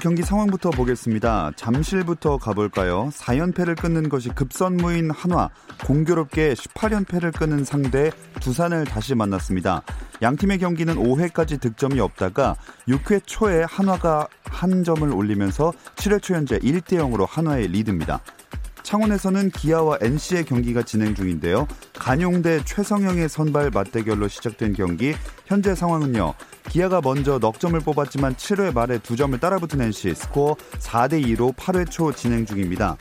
경기 상황부터 보겠습니다. 잠실부터 가볼까요? 4연패를 끊는 것이 급선무인 한화, 공교롭게 18연패를 끊는 상대 두산을 다시 만났습니다. 양팀의 경기는 5회까지 득점이 없다가 6회 초에 한화가 한 점을 올리면서 7회 초 현재 1대 0으로 한화의 리드입니다. 창원에서는 기아와 NC의 경기가 진행 중인데요. 간용대 최성영의 선발 맞대결로 시작된 경기 현재 상황은요. 기아가 먼저 넉 점을 뽑았지만 7회 말에 두 점을 따라붙은 NC 스코어 4대 2로 8회 초 진행 중입니다.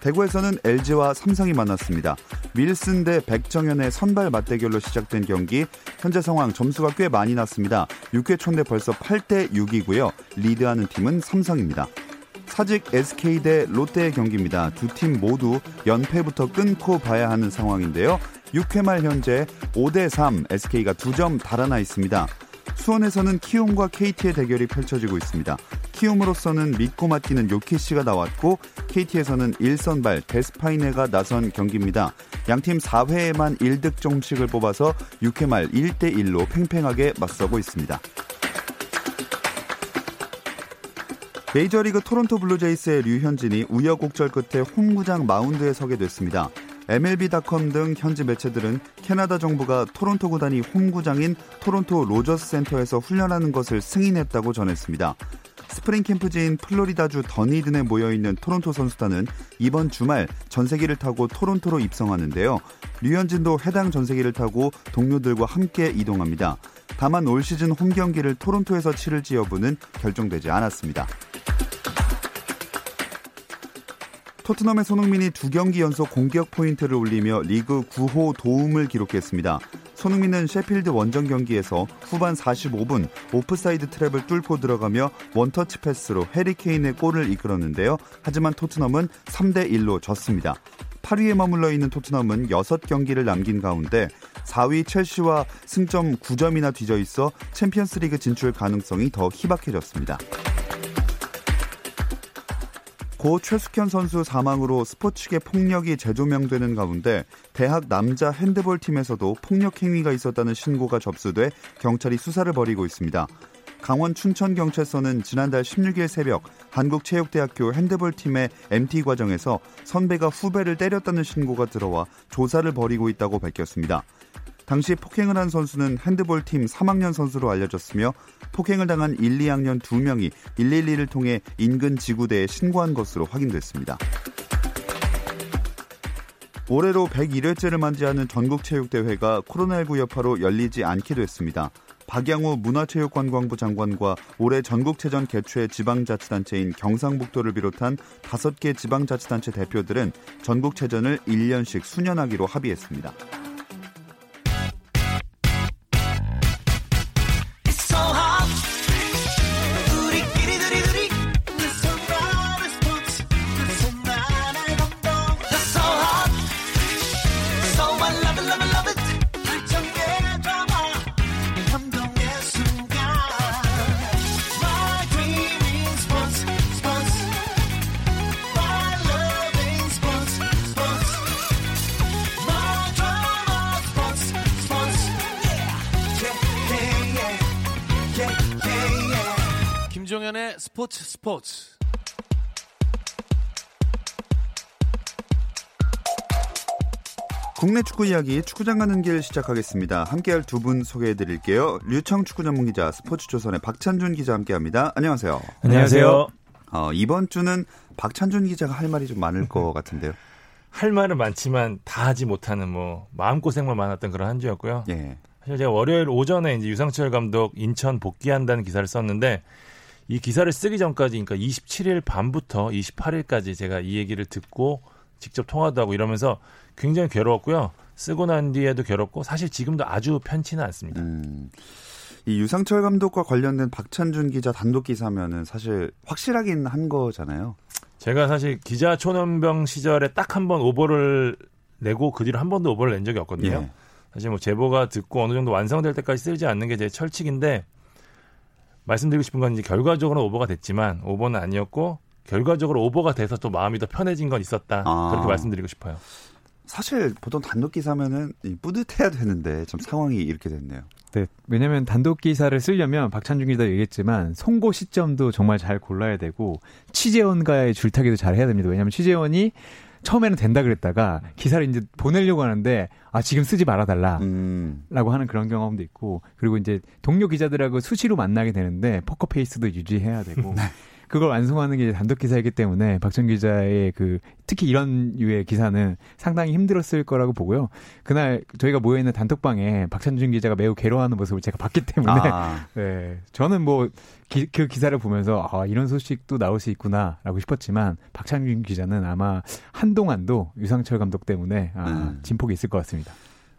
대구에서는 LG와 삼성이 만났습니다. 윌슨 대 백정현의 선발 맞대결로 시작된 경기 현재 상황 점수가 꽤 많이 났습니다. 6회 초인데 벌써 8대 6이고요. 리드하는 팀은 삼성입니다. 사직 SK 대 롯데의 경기입니다. 두 팀 모두 연패부터 끊고 봐야 하는 상황인데요. 6회 말 현재 5대 3 SK가 2점 달아나 있습니다. 수원에서는 키움과 KT의 대결이 펼쳐지고 있습니다. 키움으로서는 믿고 맡기는 요키시가 나왔고 KT에서는 1선발 데스파이네가 나선 경기입니다. 양팀 4회에만 1득점씩을 뽑아서 6회 말 1대1로 팽팽하게 맞서고 있습니다. 메이저리그 토론토 블루제이스의 류현진이 우여곡절 끝에 홈구장 마운드에 서게 됐습니다. MLB.com 등 현지 매체들은 캐나다 정부가 토론토 구단이 홈구장인 토론토 로저스 센터에서 훈련하는 것을 승인했다고 전했습니다. 스프링 캠프지인 플로리다주 더니든에 모여 있는 토론토 선수단은 이번 주말 전세기를 타고 토론토로 입성하는데요. 류현진도 해당 전세기를 타고 동료들과 함께 이동합니다. 다만 올 시즌 홈 경기를 토론토에서 치를지 여부는 결정되지 않았습니다. 토트넘의 손흥민이 두 경기 연속 공격 포인트를 올리며 리그 9호 도움을 기록했습니다. 손흥민은 셰필드 원정 경기에서 후반 45분 오프사이드 트랩을 뚫고 들어가며 원터치 패스로 해리케인의 골을 이끌었는데요. 하지만 토트넘은 3대 1로 졌습니다. 8위에 머물러 있는 토트넘은 6경기를 남긴 가운데 4위 첼시와 승점 9점이나 뒤져 있어 챔피언스리그 진출 가능성이 더 희박해졌습니다. 고 최숙현 선수 사망으로 스포츠계 폭력이 재조명되는 가운데 대학 남자 핸드볼 팀에서도 폭력 행위가 있었다는 신고가 접수돼 경찰이 수사를 벌이고 있습니다. 강원 춘천 경찰서는 지난달 16일 새벽 한국체육대학교 핸드볼 팀의 MT 과정에서 선배가 후배를 때렸다는 신고가 들어와 조사를 벌이고 있다고 밝혔습니다. 당시 폭행을 한 선수는 핸드볼 팀 3학년 선수로 알려졌으며 폭행을 당한 1, 2학년 2명이 112를 통해 인근 지구대에 신고한 것으로 확인됐습니다. 올해로 101회째를 만지하는 전국체육대회가 코로나19 여파로 열리지 않게 됐습니다. 박양호 문화체육관광부 장관과 올해 전국체전 개최 지방자치단체인 경상북도를 비롯한 5개 지방자치단체 대표들은 전국체전을 1년씩 수년하기로 합의했습니다. 김종현의 스포츠 스포츠. 국내 축구 이야기 축구장 가는 길 시작하겠습니다. 함께할 두 분 소개해 드릴게요. 류청 축구 전문 기자 스포츠조선의 박찬준 기자 함께합니다. 안녕하세요. 안녕하세요. 어, 이번 주는 박찬준 기자가 할 말이 좀 많을 것 같은데요. 할 말은 많지만 다 하지 못하는 뭐 마음 고생만 많았던 그런 한 주였고요. 예. 사실 제가 월요일 오전에 이제 유상철 감독 인천 복귀한다는 기사를 썼는데 이 기사를 쓰기 전까지 그러니까 27일 밤부터 28일까지 제가 이 얘기를 듣고 직접 통화도 하고 이러면서 굉장히 괴로웠고요. 쓰고 난 뒤에도 괴롭고 사실 지금도 아주 편치는 않습니다. 음. 이 유상철 감독과 관련된 박찬준 기자 단독 기사면은 사실 확실하긴 한 거잖아요. 제가 사실 기자 초년병 시절에 딱 한 번 오버를 내고 그 뒤로 한 번도 오버를 낸 적이 없거든요. 예. 사실 뭐 제보가 듣고 어느 정도 완성될 때까지 쓰지 않는 게 제 철칙인데 말씀드리고 싶은 건 이제 결과적으로 오버가 됐지만 오버는 아니었고 결과적으로 오버가 돼서 또 마음이 더 편해진 건 있었다. 아. 그렇게 말씀드리고 싶어요. 사실 보통 단독 기사면은 뿌듯해야 되는데 좀 상황이 이렇게 됐네요. 네, 왜냐하면 단독 기사를 쓰려면 박찬준 기자 얘기했지만 송고 시점도 정말 잘 골라야 되고 취재원과의 줄타기도 잘 해야 됩니다. 왜냐하면 취재원이 처음에는 된다 그랬다가 기사를 이제 보내려고 하는데 아 지금 쓰지 말아달라라고 음. 하는 그런 경험도 있고 그리고 이제 동료 기자들하고 수시로 만나게 되는데 포커 페이스도 유지해야 되고 네. 그걸 완성하는 게 단독 기사이기 때문에 박정 기자의 그 특히 이런 류의 기사는 상당히 힘들었을 거라고 보고요. 그날 저희가 모여 있는 단톡방에 박찬준 기자가 매우 괴로워하는 모습을 제가 봤기 때문에 아. 네, 저는 뭐 그 기사를 보면서 아, 이런 소식도 나올 수 있구나라고 싶었지만 박찬준 기자는 아마 한동안도 유상철 감독 때문에 아, 음. 진폭이 있을 것 같습니다.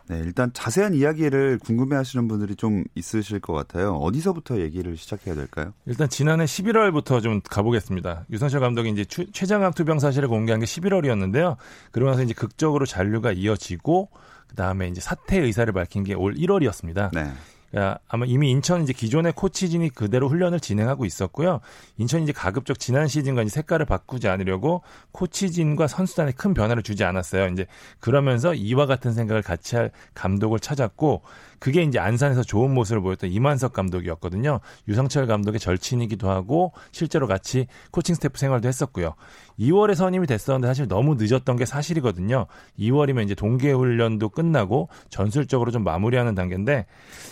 네, 일단 자세한 이야기를 궁금해 하시는 분들이 좀 있으실 것 같아요. 어디서부터 얘기를 시작해야 될까요? 일단 지난해 11월부터 좀 가보겠습니다. 유선철 감독이 이제 최장학 투병 사실을 공개한 게 11월이었는데요. 그러면서 이제 극적으로 잔류가 이어지고, 그 다음에 이제 사퇴 의사를 밝힌 게 올 1월이었습니다. 네. 아마 이미 인천 이제 기존의 코치진이 그대로 훈련을 진행하고 있었고요. 인천이 이제 가급적 지난 시즌과 이제 색깔을 바꾸지 않으려고 코치진과 선수단에 큰 변화를 주지 않았어요. 이제 그러면서 이와 같은 생각을 같이 할 감독을 찾았고 그게 이제 안산에서 좋은 모습을 보였던 이만석 감독이었거든요. 유성철 감독의 절친이기도 하고 실제로 같이 코칭 스태프 생활도 했었고요. 2월에 선임이 됐었는데 사실 너무 늦었던 게 사실이거든요. 2월이면 이제 동계 훈련도 끝나고 전술적으로 좀 마무리하는 단계인데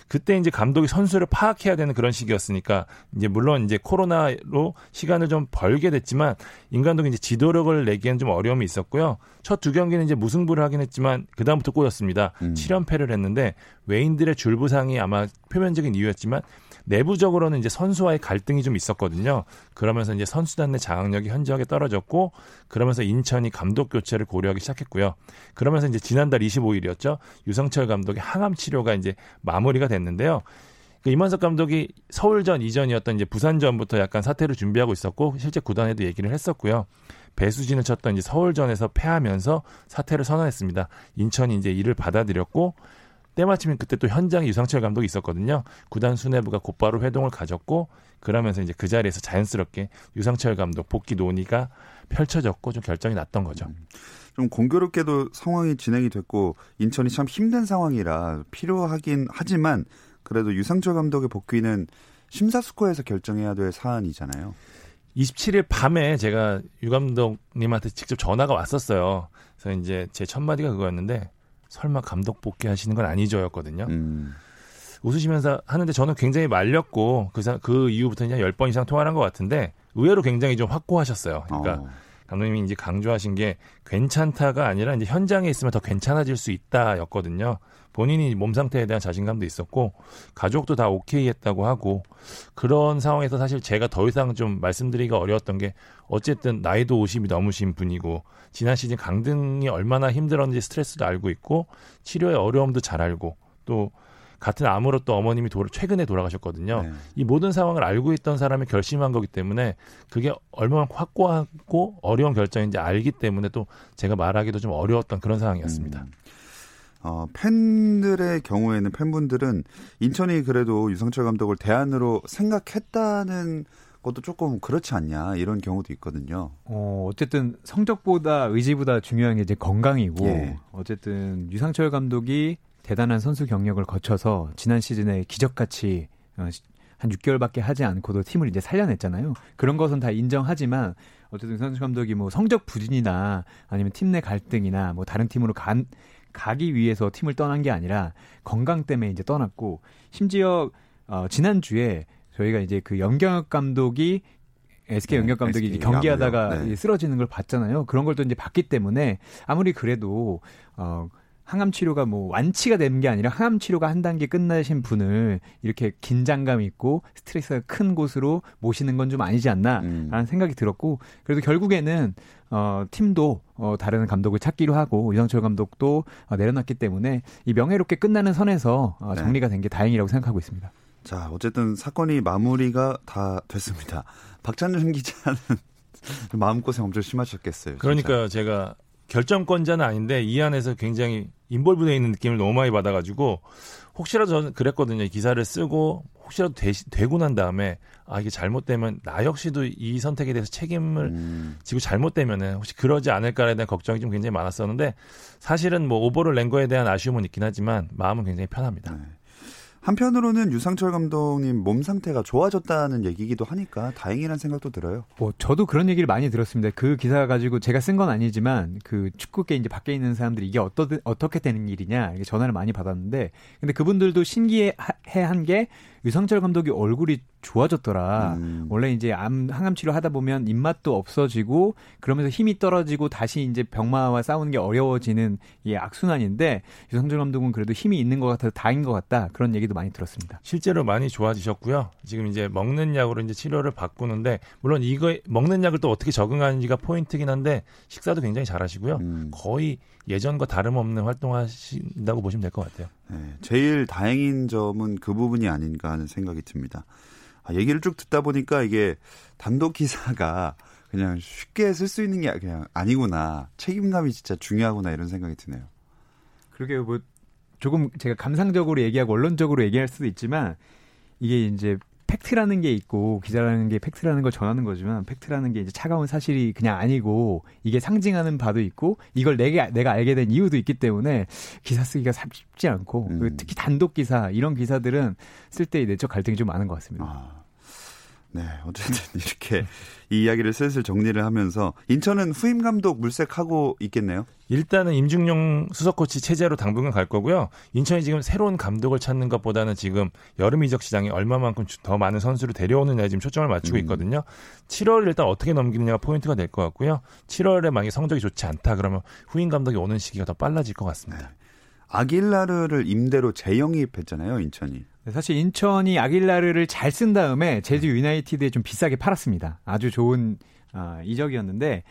그때 이제 감독이 선수를 파악해야 되는 그런 시기였으니까 이제 물론 이제 코로나로 시간을 좀 벌게 됐지만 인간독이 이제 지도력을 내기엔 좀 어려움이 있었고요. 첫 두 경기는 이제 무승부를 하긴 했지만 그다음부터 꼬였습니다. 음. 7연패를 했는데 외인들의 줄부상이 아마 표면적인 이유였지만 내부적으로는 이제 선수와의 갈등이 좀 있었거든요. 그러면서 이제 선수단 내 장악력이 현저하게 떨어졌고 그러면서 인천이 감독 교체를 고려하기 시작했고요. 그러면서 이제 지난달 25일이었죠. 유성철 감독의 항암 치료가 이제 마무리가 됐는데요. 그 이만석 감독이 서울전 이전이었던 이제 부산전부터 약간 사퇴를 준비하고 있었고 실제 구단에도 얘기를 했었고요. 배수진을 쳤던 이제 서울전에서 패하면서 사퇴를 선언했습니다. 인천이 이제 이를 받아들였고 때마침 그때 또 현장에 유상철 감독이 있었거든요. 구단 수뇌부가 곧바로 회동을 가졌고 그러면서 이제 그 자리에서 자연스럽게 유상철 감독 복귀 논의가 펼쳐졌고 좀 결정이 났던 거죠. 음. 좀 공교롭게도 상황이 진행이 됐고 인천이 참 힘든 상황이라 필요하긴 하지만 그래도 유상철 감독의 복귀는 심사숙고해서 결정해야 될 사안이잖아요. 27일 밤에 제가 유 감독님한테 직접 전화가 왔었어요. 그래서 이제 제 첫 마디가 그거였는데 설마 감독 복귀하시는 건 아니죠였거든요. 음. 웃으시면서 하는데 저는 굉장히 말렸고 그, 그 이후부터 이제 10번 이상 통화를 한 것 같은데 의외로 굉장히 좀 확고하셨어요. 그러니까 어. 감독님이 이제 강조하신 게 괜찮다가 아니라 이제 현장에 있으면 더 괜찮아질 수 있다였거든요. 본인이 몸 상태에 대한 자신감도 있었고 가족도 다 오케이 했다고 하고 그런 상황에서 사실 제가 더 이상 좀 말씀드리기가 어려웠던 게 어쨌든 나이도 50이 넘으신 분이고 지난 시즌 강등이 얼마나 힘들었는지 스트레스도 알고 있고 치료의 어려움도 잘 알고 또 같은 암으로 또 어머님이 도, 최근에 돌아가셨거든요. 네. 이 모든 상황을 알고 있던 사람이 결심한 거기 때문에 그게 얼마나 확고하고 어려운 결정인지 알기 때문에 또 제가 말하기도 좀 어려웠던 그런 상황이었습니다. 음. 어, 팬들의 경우에는 팬분들은 인천이 그래도 유성철 감독을 대안으로 생각했다는 것도 조금 그렇지 않냐 이런 경우도 있거든요. 어, 어쨌든 성적보다 의지보다 중요한 게 이제 건강이고 예. 어쨌든 유상철 감독이 대단한 선수 경력을 거쳐서 지난 시즌에 기적같이 어, 한 6개월밖에 하지 않고도 팀을 이제 살려냈잖아요. 그런 것은 다 인정하지만 어쨌든 선수 감독이 뭐 성적 부진이나 아니면 팀 내 갈등이나 뭐 다른 팀으로 간 가기 위해서 팀을 떠난 게 아니라 건강 때문에 이제 떠났고 심지어 어, 지난 주에 저희가 이제 그 연경혁 감독이 SK 연경 감독이 네, 경기하다가 네. 쓰러지는 걸 봤잖아요. 그런 걸 또 이제 봤기 때문에 아무리 그래도 어 항암 치료가 뭐 완치가 되는 게 아니라 항암 치료가 한 단계 끝나신 분을 이렇게 긴장감 있고 스트레스가 큰 곳으로 모시는 건 좀 아니지 않나라는 음. 생각이 들었고 그래도 결국에는 어 팀도 어 다른 감독을 찾기로 하고 유상철 감독도 어, 내려놨기 때문에 이 명예롭게 끝나는 선에서 어, 네. 정리가 된 게 다행이라고 생각하고 있습니다. 자, 어쨌든 사건이 마무리가 다 됐습니다. 박찬준 기자는 마음고생 엄청 심하셨겠어요. 진짜. 그러니까 제가 결정권자는 아닌데 이 안에서 굉장히 인볼브되어 있는 느낌을 너무 많이 받아가지고 혹시라도 저는 그랬거든요. 이 기사를 쓰고 혹시라도 되, 되고 난 다음에 아 이게 잘못되면 나 역시도 이 선택에 대해서 책임을 음, 지고 잘못되면은 혹시 그러지 않을까에 대한 걱정이 좀 굉장히 많았었는데 사실은 뭐 오버를 낸 거에 대한 아쉬움은 있긴 하지만 마음은 굉장히 편합니다. 네. 한편으로는 유상철 감독님 몸 상태가 좋아졌다는 얘기기도 하니까 다행이라는 생각도 들어요. 뭐 저도 그런 얘기를 많이 들었습니다. 그 기사 가지고 제가 쓴 건 아니지만 그 축구계 이제 밖에 있는 사람들이 이게 어떠 어떻게 되는 일이냐 이렇게 전화를 많이 받았는데 근데 그분들도 신기해한 게 유상철 감독이 얼굴이 좋아졌더라. 음. 원래 이제 암 항암 치료 하다 보면 입맛도 없어지고 그러면서 힘이 떨어지고 다시 이제 병마와 싸우는 게 어려워지는 이 악순환인데 유상철 감독은 그래도 힘이 있는 것 같아서 다행인 것 같다 그런 얘기도 많이 들었습니다. 실제로 많이 좋아지셨고요. 지금 이제 먹는 약으로 이제 치료를 바꾸는데 물론 이거 먹는 약을 또 어떻게 적응하는지가 포인트긴 한데 식사도 굉장히 잘하시고요. 음. 거의 예전과 다름없는 활동하신다고 보시면 될 것 같아요. 네, 제일 다행인 점은 그 부분이 아닌가 하는 생각이 듭니다. 아, 얘기를 쭉 듣다 보니까 이게 단독 기사가 그냥 쉽게 쓸 수 있는 게 그냥 아니구나. 책임감이 진짜 중요하구나 이런 생각이 드네요. 그러게 뭐 조금 제가 감상적으로 얘기하고 원론적으로 얘기할 수도 있지만 이게 이제 팩트라는 게 있고 기자라는 게 팩트라는 걸 전하는 거지만 팩트라는 게 이제 차가운 사실이 그냥 아니고 이게 상징하는 바도 있고 이걸 내가 내가 알게 된 이유도 있기 때문에 기사 쓰기가 참 쉽지 않고 음. 특히 단독 기사 이런 기사들은 쓸 때 내적 갈등이 좀 많은 것 같습니다. 아, 네, 어쨌든 이렇게 이 이야기를 슬슬 정리를 하면서 인천은 후임 감독 물색하고 있겠네요. 일단은 임중용 수석 코치 체제로 당분간 갈 거고요. 인천이 지금 새로운 감독을 찾는 것보다는 지금 여름 이적 시장에 얼마만큼 주- 더 많은 선수를 데려오느냐에 지금 초점을 맞추고 음. 있거든요. 7월을 일단 어떻게 넘기느냐가 포인트가 될 것 같고요. 7월에 만약에 성적이 좋지 않다 그러면 후임 감독이 오는 시기가 더 빨라질 것 같습니다. 아길라르를 임대로 재영입했잖아요, 인천이. 네, 사실 인천이 아길라르를 잘 쓴 다음에 제주 유나이티드에 좀 비싸게 팔았습니다. 아주 좋은 아, 이적이었는데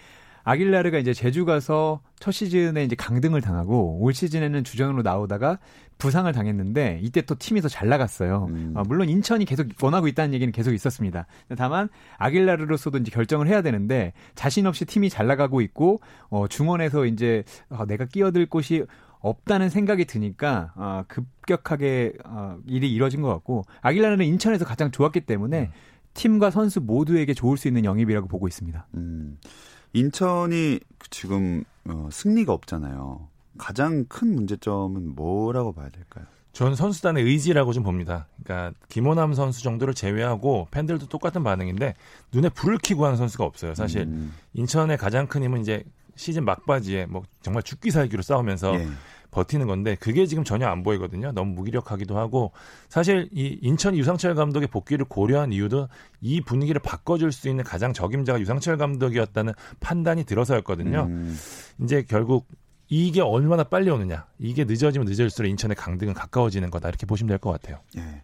아길라르가 이제 제주 가서 첫 시즌에 이제 강등을 당하고 올 시즌에는 주전으로 나오다가 부상을 당했는데 이때 또 팀이 더잘 나갔어요. 음. 아, 물론 인천이 계속 원하고 있다는 얘기는 계속 있었습니다. 다만 아길라르로서도 이제 결정을 해야 되는데 자신 없이 팀이 잘 나가고 있고 어, 중원에서 이제 아, 내가 끼어들 곳이 없다는 생각이 드니까 아, 급격하게 아, 일이 이뤄진 것 같고 아길라르는 인천에서 가장 좋았기 때문에 팀과 선수 모두에게 좋을 수 있는 영입이라고 보고 있습니다. 음, 인천이 지금 어, 승리가 없잖아요. 가장 큰 문제점은 뭐라고 봐야 될까요? 전 선수단의 의지라고 좀 봅니다. 그러니까 김호남 선수 정도를 제외하고 팬들도 똑같은 반응인데 눈에 불을 켜고 하는 선수가 없어요. 사실 음, 인천의 가장 큰 힘은 이제 시즌 막바지에 뭐 정말 죽기 살기로 싸우면서 예. 버티는 건데 그게 지금 전혀 안 보이거든요. 너무 무기력하기도 하고 사실 이 인천 유상철 감독의 복귀를 고려한 이유도 이 분위기를 바꿔줄 수 있는 가장 적임자가 유상철 감독이었다는 판단이 들어서였거든요. 음, 이제 결국 이게 얼마나 빨리 오느냐 이게 늦어지면 늦어질수록 인천의 강등은 가까워지는 거다 이렇게 보시면 될 것 같아요. 예.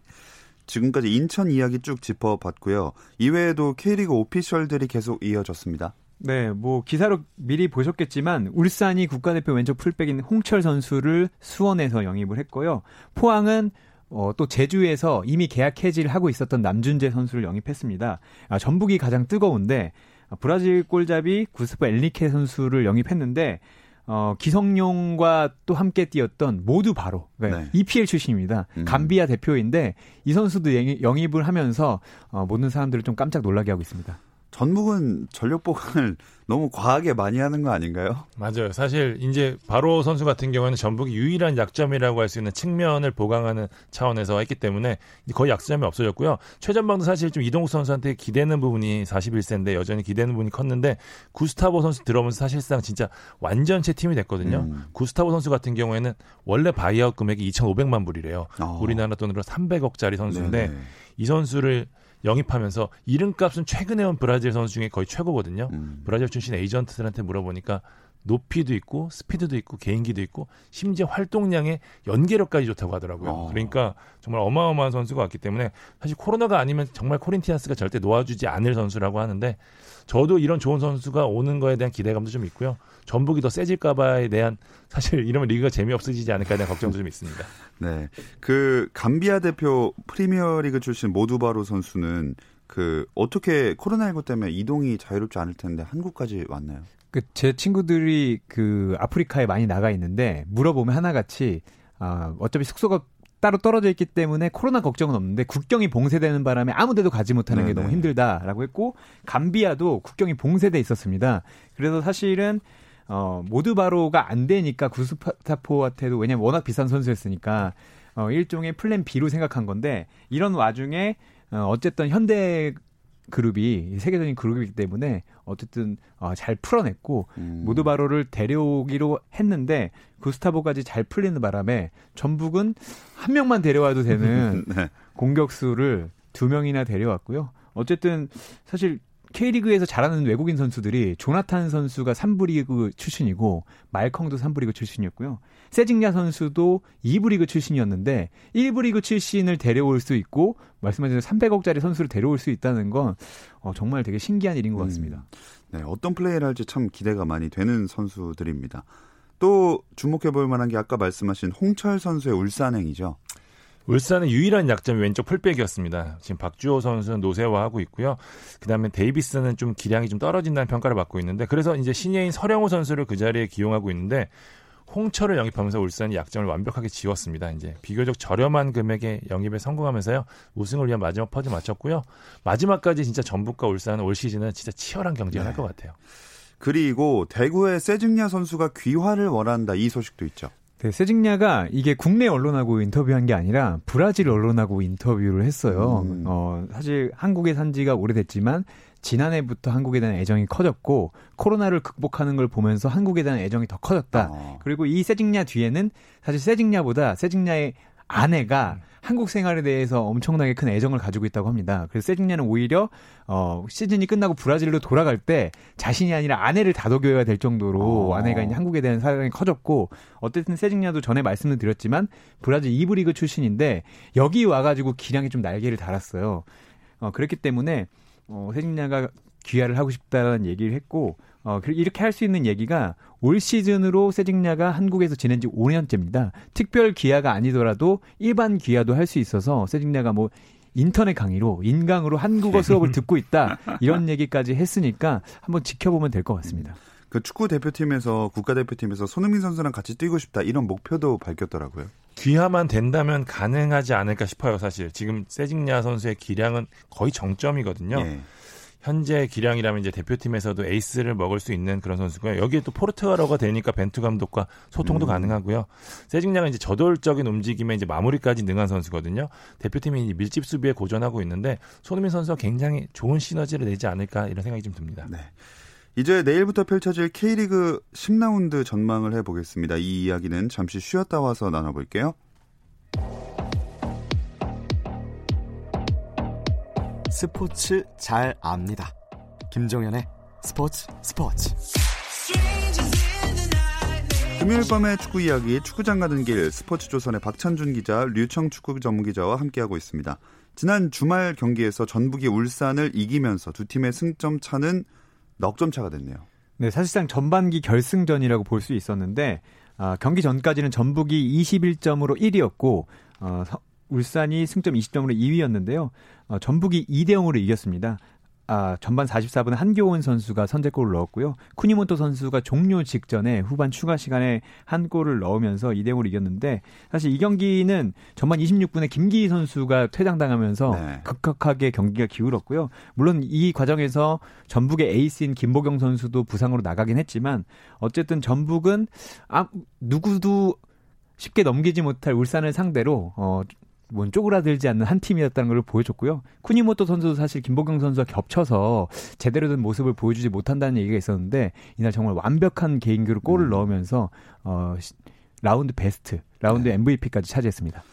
지금까지 인천 이야기 쭉 짚어봤고요. 이외에도 K리그 오피셜들이 계속 이어졌습니다. 네, 뭐 기사로 미리 보셨겠지만 울산이 국가대표 왼쪽 풀백인 홍철 선수를 수원에서 영입을 했고요. 포항은 어, 또 제주에서 이미 계약 해지를 하고 있었던 남준재 선수를 영입했습니다. 아, 전북이 가장 뜨거운데 아, 브라질 골잡이 구스파 엘리케 선수를 영입했는데 어, 기성용과 또 함께 뛰었던 모두 바로 그러니까 네. EPL 출신입니다. 음. 감비아 대표인데 이 선수도 영입- 영입을 하면서 어, 모든 사람들을 좀 깜짝 놀라게 하고 있습니다. 전북은 전력 보강을 너무 과하게 많이 하는 거 아닌가요? 맞아요. 사실 이제 바로 선수 같은 경우에는 전북이 유일한 약점이라고 할 수 있는 측면을 보강하는 차원에서 했기 때문에 거의 약점이 없어졌고요. 최전방도 사실 좀 이동국 선수한테 기대는 부분이 41세인데 여전히 기대는 부분이 컸는데 구스타보 선수 들어오면서 사실상 진짜 완전체 팀이 됐거든요. 음. 구스타보 선수 같은 경우에는 원래 바이아웃 금액이 2,500만 불이래요. 어. 우리나라 돈으로 300억짜리 선수인데 네네. 이 선수를 영입하면서 이름값은 최근에 온 브라질 선수 중에 거의 최고거든요. 음. 브라질 출신 에이전트들한테 물어보니까 높이도 있고 스피드도 있고 개인기도 있고 심지어 활동량에 연계력까지 좋다고 하더라고요. 어. 그러니까 정말 어마어마한 선수가 왔기 때문에 사실 코로나가 아니면 정말 코린티아스가 절대 놓아주지 않을 선수라고 하는데 저도 이런 좋은 선수가 오는 거에 대한 기대감도 좀 있고요. 전북이 더 세질까봐에 대한 사실 이러면 리그가 재미없어지지 않을까에 대한 걱정도 좀 있습니다. 네. 그 감비아 대표 프리미어리그 출신 모두바로 선수는 그 어떻게 코로나19 때문에 이동이 자유롭지 않을 텐데 한국까지 왔나요? 그제 친구들이 그 아프리카에 많이 나가 있는데 물어보면 하나같이 아, 어차피 숙소가 따로 떨어져 있기 때문에 코로나 걱정은 없는데 국경이 봉쇄되는 바람에 아무데도 가지 못하는 게 네네. 너무 힘들다라고 했고 감비아도 국경이 봉쇄돼 있었습니다. 그래서 사실은 어, 모두 바로가 안 되니까 구스타포한테도 왜냐면 워낙 비싼 선수였으니까 어, 일종의 플랜 B로 생각한 건데 이런 와중에 어, 어쨌든 현대 그룹이 세계적인 그룹이기 때문에 어쨌든 어, 잘 풀어냈고 음. 모두바로를 데려오기로 했는데 구스타보까지 잘 풀리는 바람에 전북은 한 명만 데려와도 되는 네. 공격수를 두 명이나 데려왔고요. 어쨌든 사실 K리그에서 잘하는 외국인 선수들이 조나탄 선수가 3부 리그 출신이고 말컹도 3부 리그 출신이었고요. 세징야 선수도 2부 리그 출신이었는데 1부 리그 출신을 데려올 수 있고 말씀하신 300억짜리 선수를 데려올 수 있다는 건 어, 정말 되게 신기한 일인 것 같습니다. 네, 어떤 플레이를 할지 참 기대가 많이 되는 선수들입니다. 또 주목해 볼 만한 게 아까 말씀하신 홍철 선수의 울산행이죠. 울산의 유일한 약점이 왼쪽 풀백이었습니다. 지금 박주호 선수는 노쇠화하고 있고요. 그다음에 데이비스는 좀 기량이 좀 떨어진다는 평가를 받고 있는데 그래서 이제 신예인 서령호 선수를 그 자리에 기용하고 있는데 홍철을 영입하면서 울산이 약점을 완벽하게 지웠습니다. 이제 비교적 저렴한 금액의 영입에 성공하면서요. 우승을 위한 마지막 퍼즐 맞췄고요. 마지막까지 진짜 전북과 울산은 올 시즌은 진짜 치열한 경쟁을 네. 할것 같아요. 그리고 대구의 세징야 선수가 귀화를 원한다 이 소식도 있죠. 네, 세징야가 이게 국내 언론하고 인터뷰한 게 아니라 브라질 언론하고 인터뷰를 했어요. 음. 어, 사실 한국에 산 지가 오래됐지만 지난해부터 한국에 대한 애정이 커졌고 코로나를 극복하는 걸 보면서 한국에 대한 애정이 더 커졌다. 어. 그리고 이 세징야 뒤에는 사실 세징야보다 세징야의 아내가 한국 생활에 대해서 엄청나게 큰 애정을 가지고 있다고 합니다. 그래서 세징야는 오히려 어 시즌이 끝나고 브라질로 돌아갈 때 자신이 아니라 아내를 다독여야 될 정도로 어. 아내가 이제 한국에 대한 사랑이 커졌고 어쨌든 세징야도 전에 말씀을 드렸지만 브라질 2부 리그 출신인데 여기 와가지고 기량이 좀 날개를 달았어요. 어 그렇기 때문에 어 세징야가 귀화를 하고 싶다는 얘기를 했고 어, 이렇게 할 수 있는 얘기가 올 시즌으로 세징야가 한국에서 지낸 지 5년째입니다. 특별 귀화가 아니더라도 일반 귀화도 할 수 있어서 세징야가 뭐 인터넷 강의로 인강으로 한국어 수업을 듣고 있다 이런 얘기까지 했으니까 한번 지켜보면 될 것 같습니다. 그 축구 대표팀에서 국가 대표팀에서 손흥민 선수랑 같이 뛰고 싶다 이런 목표도 밝혔더라고요. 귀화만 된다면 가능하지 않을까 싶어요, 사실. 지금 세징야 선수의 기량은 거의 정점이거든요. 예. 현재 기량이라면 이제 대표팀에서도 에이스를 먹을 수 있는 그런 선수고요. 여기에 또 포르투갈어가 되니까 벤투 감독과 소통도 음. 가능하고요. 세징야가 이제 저돌적인 움직임에 이제 마무리까지 능한 선수거든요. 대표팀이 이제 밀집 수비에 고전하고 있는데 손흥민 선수가 굉장히 좋은 시너지를 내지 않을까 이런 생각이 좀 듭니다. 네. 이제 내일부터 펼쳐질 K리그 10라운드 전망을 해보겠습니다. 이 이야기는 잠시 쉬었다 와서 나눠볼게요. 스포츠 잘 압니다. 김종현의 스포츠 스포츠. 금요일 밤의 축구 이야기 축구장 가는 길 스포츠 조선의 박찬준 기자, 류청 축구 전문 기자와 함께하고 있습니다. 지난 주말 경기에서 전북이 울산을 이기면서 두 팀의 승점 차는 넉 점 차가 됐네요. 네, 사실상 전반기 결승전이라고 볼 수 있었는데 아, 경기 전까지는 전북이 21점으로 1위였고 어, 서- 울산이 승점 20점으로 2위였는데요. 어, 전북이 2대 0으로 이겼습니다. 아, 전반 44분 한교원 선수가 선제골을 넣었고요. 쿠니모토 선수가 종료 직전에 후반 추가 시간에 한 골을 넣으면서 2대 0으로 이겼는데 사실 이 경기는 전반 26분에 김기희 선수가 퇴장당하면서 네. 급격하게 경기가 기울었고요. 물론 이 과정에서 전북의 에이스인 김보경 선수도 부상으로 나가긴 했지만 어쨌든 전북은 아, 누구도 쉽게 넘기지 못할 울산을 상대로 어, 뭐 쪼그라들지 않는 한 팀이었다는 걸 보여줬고요. 쿠니모토 선수도 사실 김보경 선수와 겹쳐서 제대로 된 모습을 보여주지 못한다는 얘기가 있었는데 이날 정말 완벽한 개인기로 골을 음. 넣으면서 어, 시- 라운드 베스트, 라운드 네. MVP까지 차지했습니다.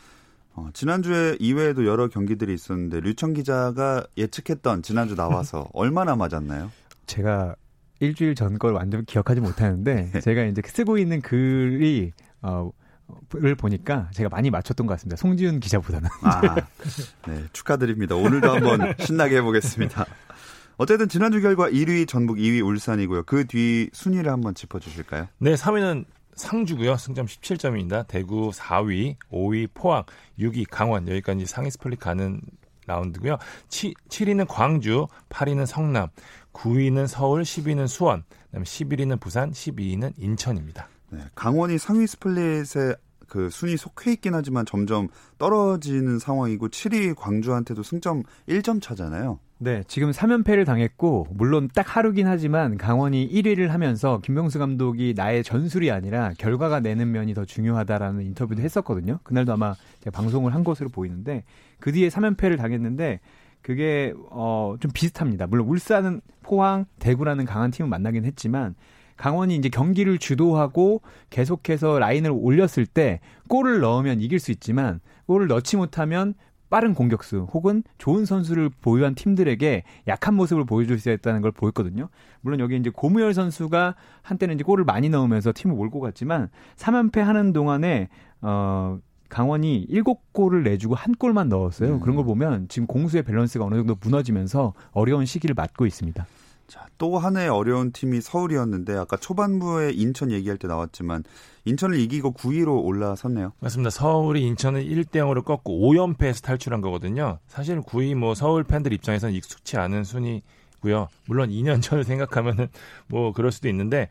어, 지난주에 이외에도 여러 경기들이 있었는데 류청 기자가 예측했던 지난주 나와서 얼마나 맞았나요? 제가 일주일 전 걸 완전 기억하지 못하는데 네. 제가 이제 쓰고 있는 글이 어, 를 보니까 제가 많이 맞췄던 것 같습니다. 송지훈 기자보다는. 아, 네, 축하드립니다. 오늘도 한번 신나게 해보겠습니다. 어쨌든 지난주 결과 1위 전북, 2위 울산이고요. 그 뒤 순위를 한번 짚어주실까요? 네, 3위는 상주고요. 승점 17점입니다. 대구 4위, 5위 포항, 6위 강원 여기까지 상위 스플릿 가는 라운드고요. 7, 7위는 광주, 8위는 성남, 9위는 서울, 10위는 수원, 그다음에 11위는 부산, 12위는 인천입니다. 네, 강원이 상위 스플릿에 그 순위 속해 있긴 하지만 점점 떨어지는 상황이고 7위 광주한테도 승점 1점 차잖아요. 네, 지금 3연패를 당했고 물론 딱 하루긴 하지만 강원이 1위를 하면서 김병수 감독이 나의 전술이 아니라 결과를 내는 면이 더 중요하다라는 인터뷰도 했었거든요. 그날도 아마 제가 방송을 한 것으로 보이는데 그 뒤에 3연패를 당했는데 그게 어 좀 비슷합니다. 물론 울산은 포항, 대구라는 강한 팀을 만나긴 했지만 강원이 이제 경기를 주도하고 계속해서 라인을 올렸을 때 골을 넣으면 이길 수 있지만 골을 넣지 못하면 빠른 공격수 혹은 좋은 선수를 보유한 팀들에게 약한 모습을 보여줄 수 있다는 걸 보였거든요. 물론 여기 이제 고무열 선수가 한때는 이제 골을 많이 넣으면서 팀을 몰고 갔지만 3연패 하는 동안에 어 강원이 7골을 내주고 한 골만 넣었어요. 음. 그런 걸 보면 지금 공수의 밸런스가 어느 정도 무너지면서 어려운 시기를 맞고 있습니다. 자, 또 하나의 어려운 팀이 서울이었는데 아까 초반부에 인천 얘기할 때 나왔지만 인천을 이기고 9위로 올라섰네요. 맞습니다. 서울이 인천을 1대 0으로 꺾고 5연패에서 탈출한 거거든요. 사실 9위 뭐 서울 팬들 입장에서는 익숙치 않은 순위고요. 물론 2년 전을 생각하면은 뭐 그럴 수도 있는데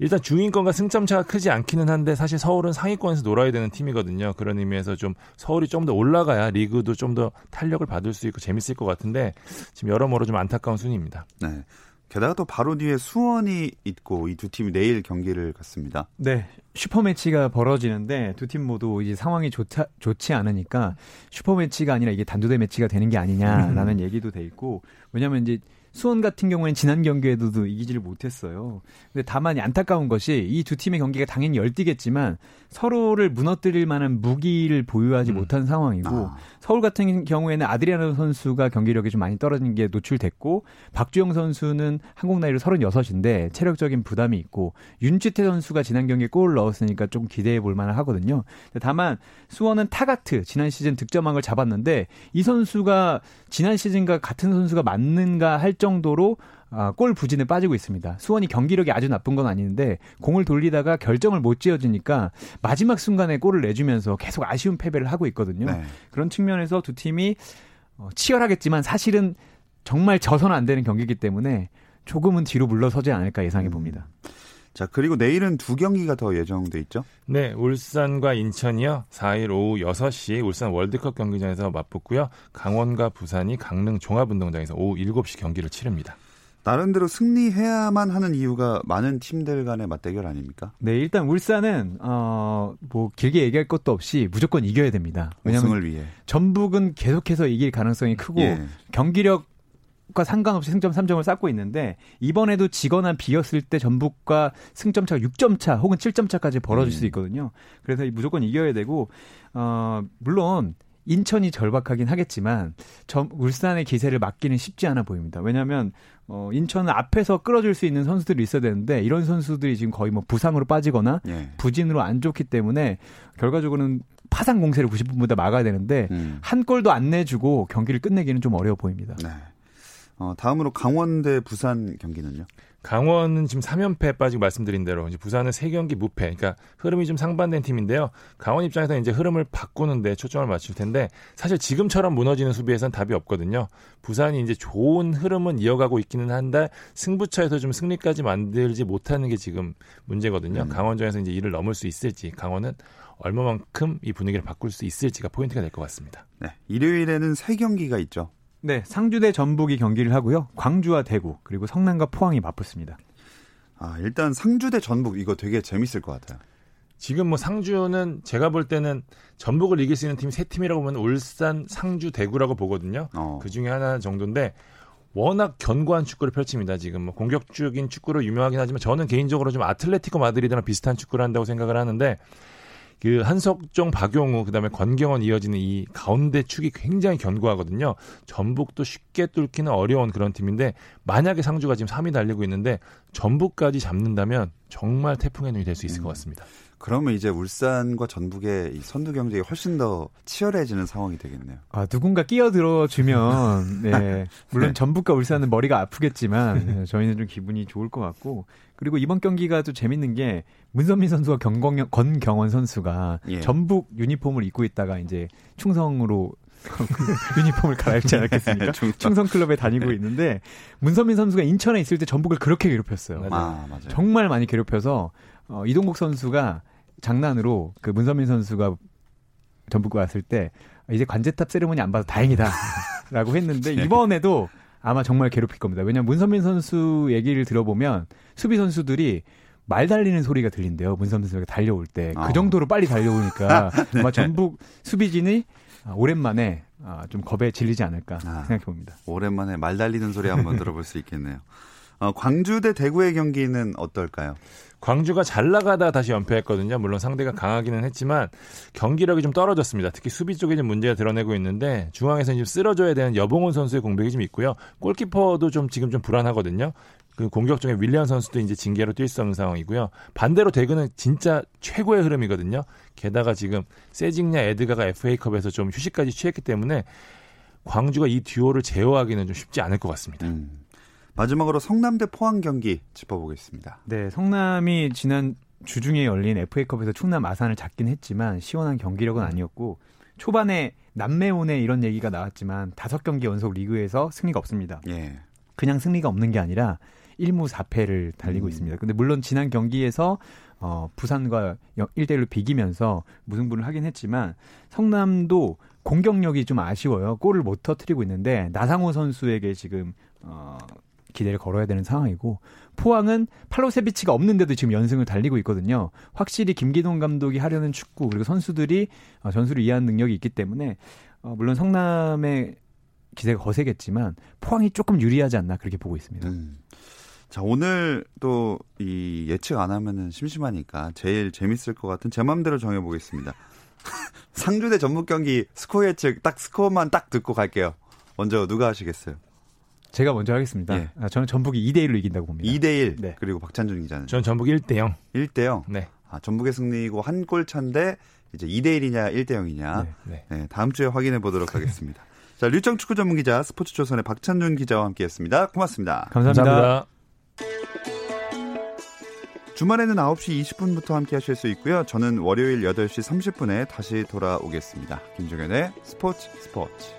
일단 중위권과 승점 차가 크지 않기는 한데 사실 서울은 상위권에서 놀아야 되는 팀이거든요. 그런 의미에서 좀 서울이 좀 더 올라가야 리그도 좀 더 탄력을 받을 수 있고 재밌을 것 같은데 지금 여러모로 좀 안타까운 순위입니다. 네. 게다가 또 바로 뒤에 수원이 있고 이 두 팀이 내일 경기를 갖습니다. 네. 슈퍼매치가 벌어지는데 두 팀 모두 이제 상황이 좋다, 좋지 않으니까 슈퍼매치가 아니라 이게 단두대 매치가 되는 게 아니냐라는 얘기도 돼 있고 왜냐면 이제 수원 같은 경우에는 지난 경기에도 이기지를 못했어요. 근데 다만 안타까운 것이 이 두 팀의 경기가 당연히 열띠겠지만 서로를 무너뜨릴 만한 무기를 보유하지 음. 못한 상황이고 아, 서울 같은 경우에는 아드리아노 선수가 경기력이 좀 많이 떨어진 게 노출됐고 박주영 선수는 한국 나이로 36인데 체력적인 부담이 있고 윤지태 선수가 지난 경기에 골을 넣었으니까 좀 기대해 볼 만은 하거든요. 근데 다만 수원은 타가트 지난 시즌 득점왕을 잡았는데 이 선수가 지난 시즌과 같은 선수가 맞는가 할 정도로 아, 골 부진에 빠지고 있습니다. 수원이 경기력이 아주 나쁜 건 아닌데 공을 돌리다가 결정을 못 지어주니까 마지막 순간에 골을 내주면서 계속 아쉬운 패배를 하고 있거든요. 네. 그런 측면에서 두 팀이 어, 치열하겠지만 사실은 정말 져서는 안 되는 경기이기 때문에 조금은 뒤로 물러서지 않을까 예상해 봅니다. 자, 그리고 내일은 두 경기가 더 예정돼 있죠. 네, 울산과 인천이요. 4일 오후 6시 울산 월드컵 경기장에서 맞붙고요. 강원과 부산이 강릉 종합운동장에서 오후 7시 경기를 치릅니다. 나름대로 승리해야만 하는 이유가 많은 팀들 간의 맞대결 아닙니까? 네, 일단 울산은 어 뭐 길게 얘기할 것도 없이 무조건 이겨야 됩니다. 왜냐하면 우승을 위해. 전북은 계속해서 이길 가능성이 크고 예. 경기력 과 상관없이 승점 3점을 쌓고 있는데 이번에도 지거나 비었을 때 전북과 승점 차가 6점 차 혹은 7점 차까지 벌어질 수 음. 있거든요. 그래서 무조건 이겨야 되고 어 물론 인천이 절박하긴 하겠지만 점, 울산의 기세를 막기는 쉽지 않아 보입니다. 왜냐하면 어, 인천은 앞에서 끌어줄 수 있는 선수들이 있어야 되는데 이런 선수들이 지금 거의 뭐 부상으로 빠지거나 예. 부진으로 안 좋기 때문에 결과적으로는 파상 공세를 90분보다 막아야 되는데 음. 한 골도 안 내주고 경기를 끝내기는 좀 어려워 보입니다. 네. 어, 다음으로 강원 대 부산 경기는요. 강원은 지금 3연패 빠지고 말씀드린 대로 이제 부산은 3경기 무패. 그러니까 흐름이 좀 상반된 팀인데요. 강원 입장에서 이제 흐름을 바꾸는데 초점을 맞출 텐데 사실 지금처럼 무너지는 수비에선 답이 없거든요. 부산이 이제 좋은 흐름은 이어가고 있기는 한데 승부처에서 좀 승리까지 만들지 못하는 게 지금 문제거든요. 음. 강원전에서 이제 이를 넘을 수 있을지 강원은 얼마만큼 이 분위기를 바꿀 수 있을지가 포인트가 될 것 같습니다. 네. 일요일에는 세 경기가 있죠. 네, 상주 대 전북이 경기를 하고요. 광주와 대구 그리고 성남과 포항이 맞붙습니다. 아, 일단 상주 대 전북 이거 되게 재밌을 것 같아요. 지금 뭐 상주는 제가 볼 때는 전북을 이길 수 있는 팀이 세 팀이라고 보면 울산, 상주, 대구라고 보거든요. 어. 그 중에 하나 정도인데 워낙 견고한 축구를 펼칩니다. 지금 뭐 공격적인 축구로 유명하긴 하지만 저는 개인적으로 좀 아틀레티코 마드리드랑 비슷한 축구를 한다고 생각을 하는데 그 한석종, 박용우, 그다음에 권경원 이어지는 이 가운데 축이 굉장히 견고하거든요. 전북도 쉽게 뚫기는 어려운 그런 팀인데 만약에 상주가 지금 3위 달리고 있는데 전북까지 잡는다면 정말 태풍의 눈이 될 수 있을 것 같습니다. 그러면 이제 울산과 전북의 이 선두 경쟁이 훨씬 더 치열해지는 상황이 되겠네요. 아, 누군가 끼어들어 주면, 네. 물론 네. 전북과 울산은 머리가 아프겠지만, 네, 저희는 좀 기분이 좋을 것 같고, 그리고 이번 경기가 또 재밌는 게, 문선민 선수와 경공, 권경원 선수가 예. 전북 유니폼을 입고 있다가 이제 충성으로 그 유니폼을 갈아입지 않았겠습니까? 충성. 클럽에 다니고 있는데, 문선민 선수가 인천에 있을 때 전북을 그렇게 괴롭혔어요. 아, 맞아요. 정말 많이 괴롭혀서 어, 이동국 선수가 장난으로 그 문선민 선수가 전북 왔을 때 이제 관제탑 세레모니 안 봐도 다행이다라고 했는데 네. 이번에도 아마 정말 괴롭힐 겁니다. 왜냐하면 문선민 선수 얘기를 들어보면 수비 선수들이 말 달리는 소리가 들린대요. 문선민 선수가 달려올 때 아. 그 정도로 빨리 달려오니까 아마 전북 수비진이 아, 오랜만에 아, 좀 겁에 질리지 않을까 아. 생각해 봅니다. 오랜만에 말 달리는 소리 한번 들어볼 수 있겠네요. 어, 광주 대 대구의 경기는 어떨까요? 광주가 잘 나가다 다시 연패했거든요. 물론 상대가 강하기는 했지만 경기력이 좀 떨어졌습니다. 특히 수비 쪽에 좀 문제가 드러내고 있는데 중앙에서 좀 쓸어줘야 되는 여봉훈 선수의 공백이 좀 있고요. 골키퍼도 좀 지금 좀 불안하거든요. 그 공격 중에 윌리안 선수도 이제 징계로 뛸 수 없는 상황이고요. 반대로 대구는 진짜 최고의 흐름이거든요. 게다가 지금 세징야 에드가가 FA컵에서 좀 휴식까지 취했기 때문에 광주가 이 듀오를 제어하기는 좀 쉽지 않을 것 같습니다. 음. 마지막으로 성남 대 포항 경기 짚어보겠습니다. 네, 성남이 지난 주중에 열린 FA컵에서 충남 아산을 잡긴 했지만 시원한 경기력은 아니었고 초반에 남매온에 이런 얘기가 나왔지만 다섯 경기 연속 리그에서 승리가 없습니다. 예. 그냥 승리가 없는 게 아니라 1무 4패를 달리고 음. 있습니다. 근데 물론 지난 경기에서 어, 부산과 1대 1로 비기면서 무승부를 하긴 했지만 성남도 공격력이 좀 아쉬워요. 골을 못 터트리고 있는데 나상호 선수에게 지금 어, 기대를 걸어야 되는 상황이고 포항은 팔로세비치가 없는데도 지금 연승을 달리고 있거든요. 확실히 김기동 감독이 하려는 축구 그리고 선수들이 어, 전술을 이해하는 능력이 있기 때문에 어, 물론 성남의 기세가 거세겠지만 포항이 조금 유리하지 않나 그렇게 보고 있습니다. 음. 자, 오늘 또 이 예측 안 하면은 심심하니까 제일 재밌을 것 같은 제 맘대로 정해보겠습니다. 상주 대 전북 경기 스코어 예측 딱 스코어만 딱 듣고 갈게요. 먼저 누가 하시겠어요? 제가 먼저 하겠습니다. 예. 아, 저는 전북이 2대 1로 이긴다고 봅니다. 2대 1 네. 그리고 박찬준 기자는 전 전북 1대 0. 1대 0 네. 아, 전북의 승리고 한 골 차인데 이제 2대 1이냐 1대 0이냐 네. 네. 네, 다음 주에 확인해 보도록 하겠습니다. 자, 류청 축구 전문 기자 스포츠 조선의 박찬준 기자와 함께 했습니다. 고맙습니다. 감사합니다. 주말에는 9시 20분부터 함께 하실 수 있고요. 저는 월요일 8시 30분에 다시 돌아오겠습니다. 김종현의 스포츠 스포츠.